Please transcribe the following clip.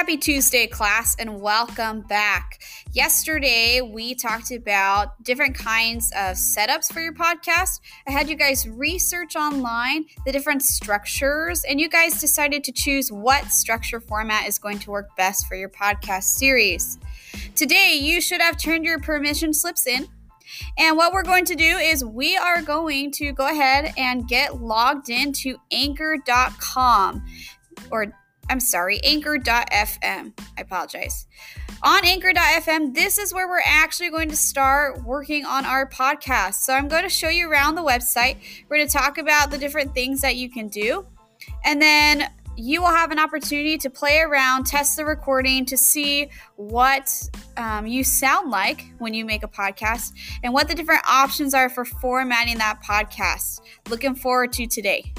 Happy Tuesday, class, and welcome back. Yesterday, we talked about different kinds of setups for your podcast. I had you guys research online the different structures, and you guys decided to choose what structure format is going to work best for your podcast series. Today, you should have turned your permission slips in. And what we're going to do is we are going to go ahead and get logged into anchor.com or I'm sorry, anchor.fm. I apologize. On anchor.fm, this is where we're actually going to start working on our podcast. So I'm going to show you around the website. We're going to talk about the different things that you can do. And then you will have an opportunity to play around, test the recording to see what um, you sound like when you make a podcast and what the different options are for formatting that podcast. Looking forward to today.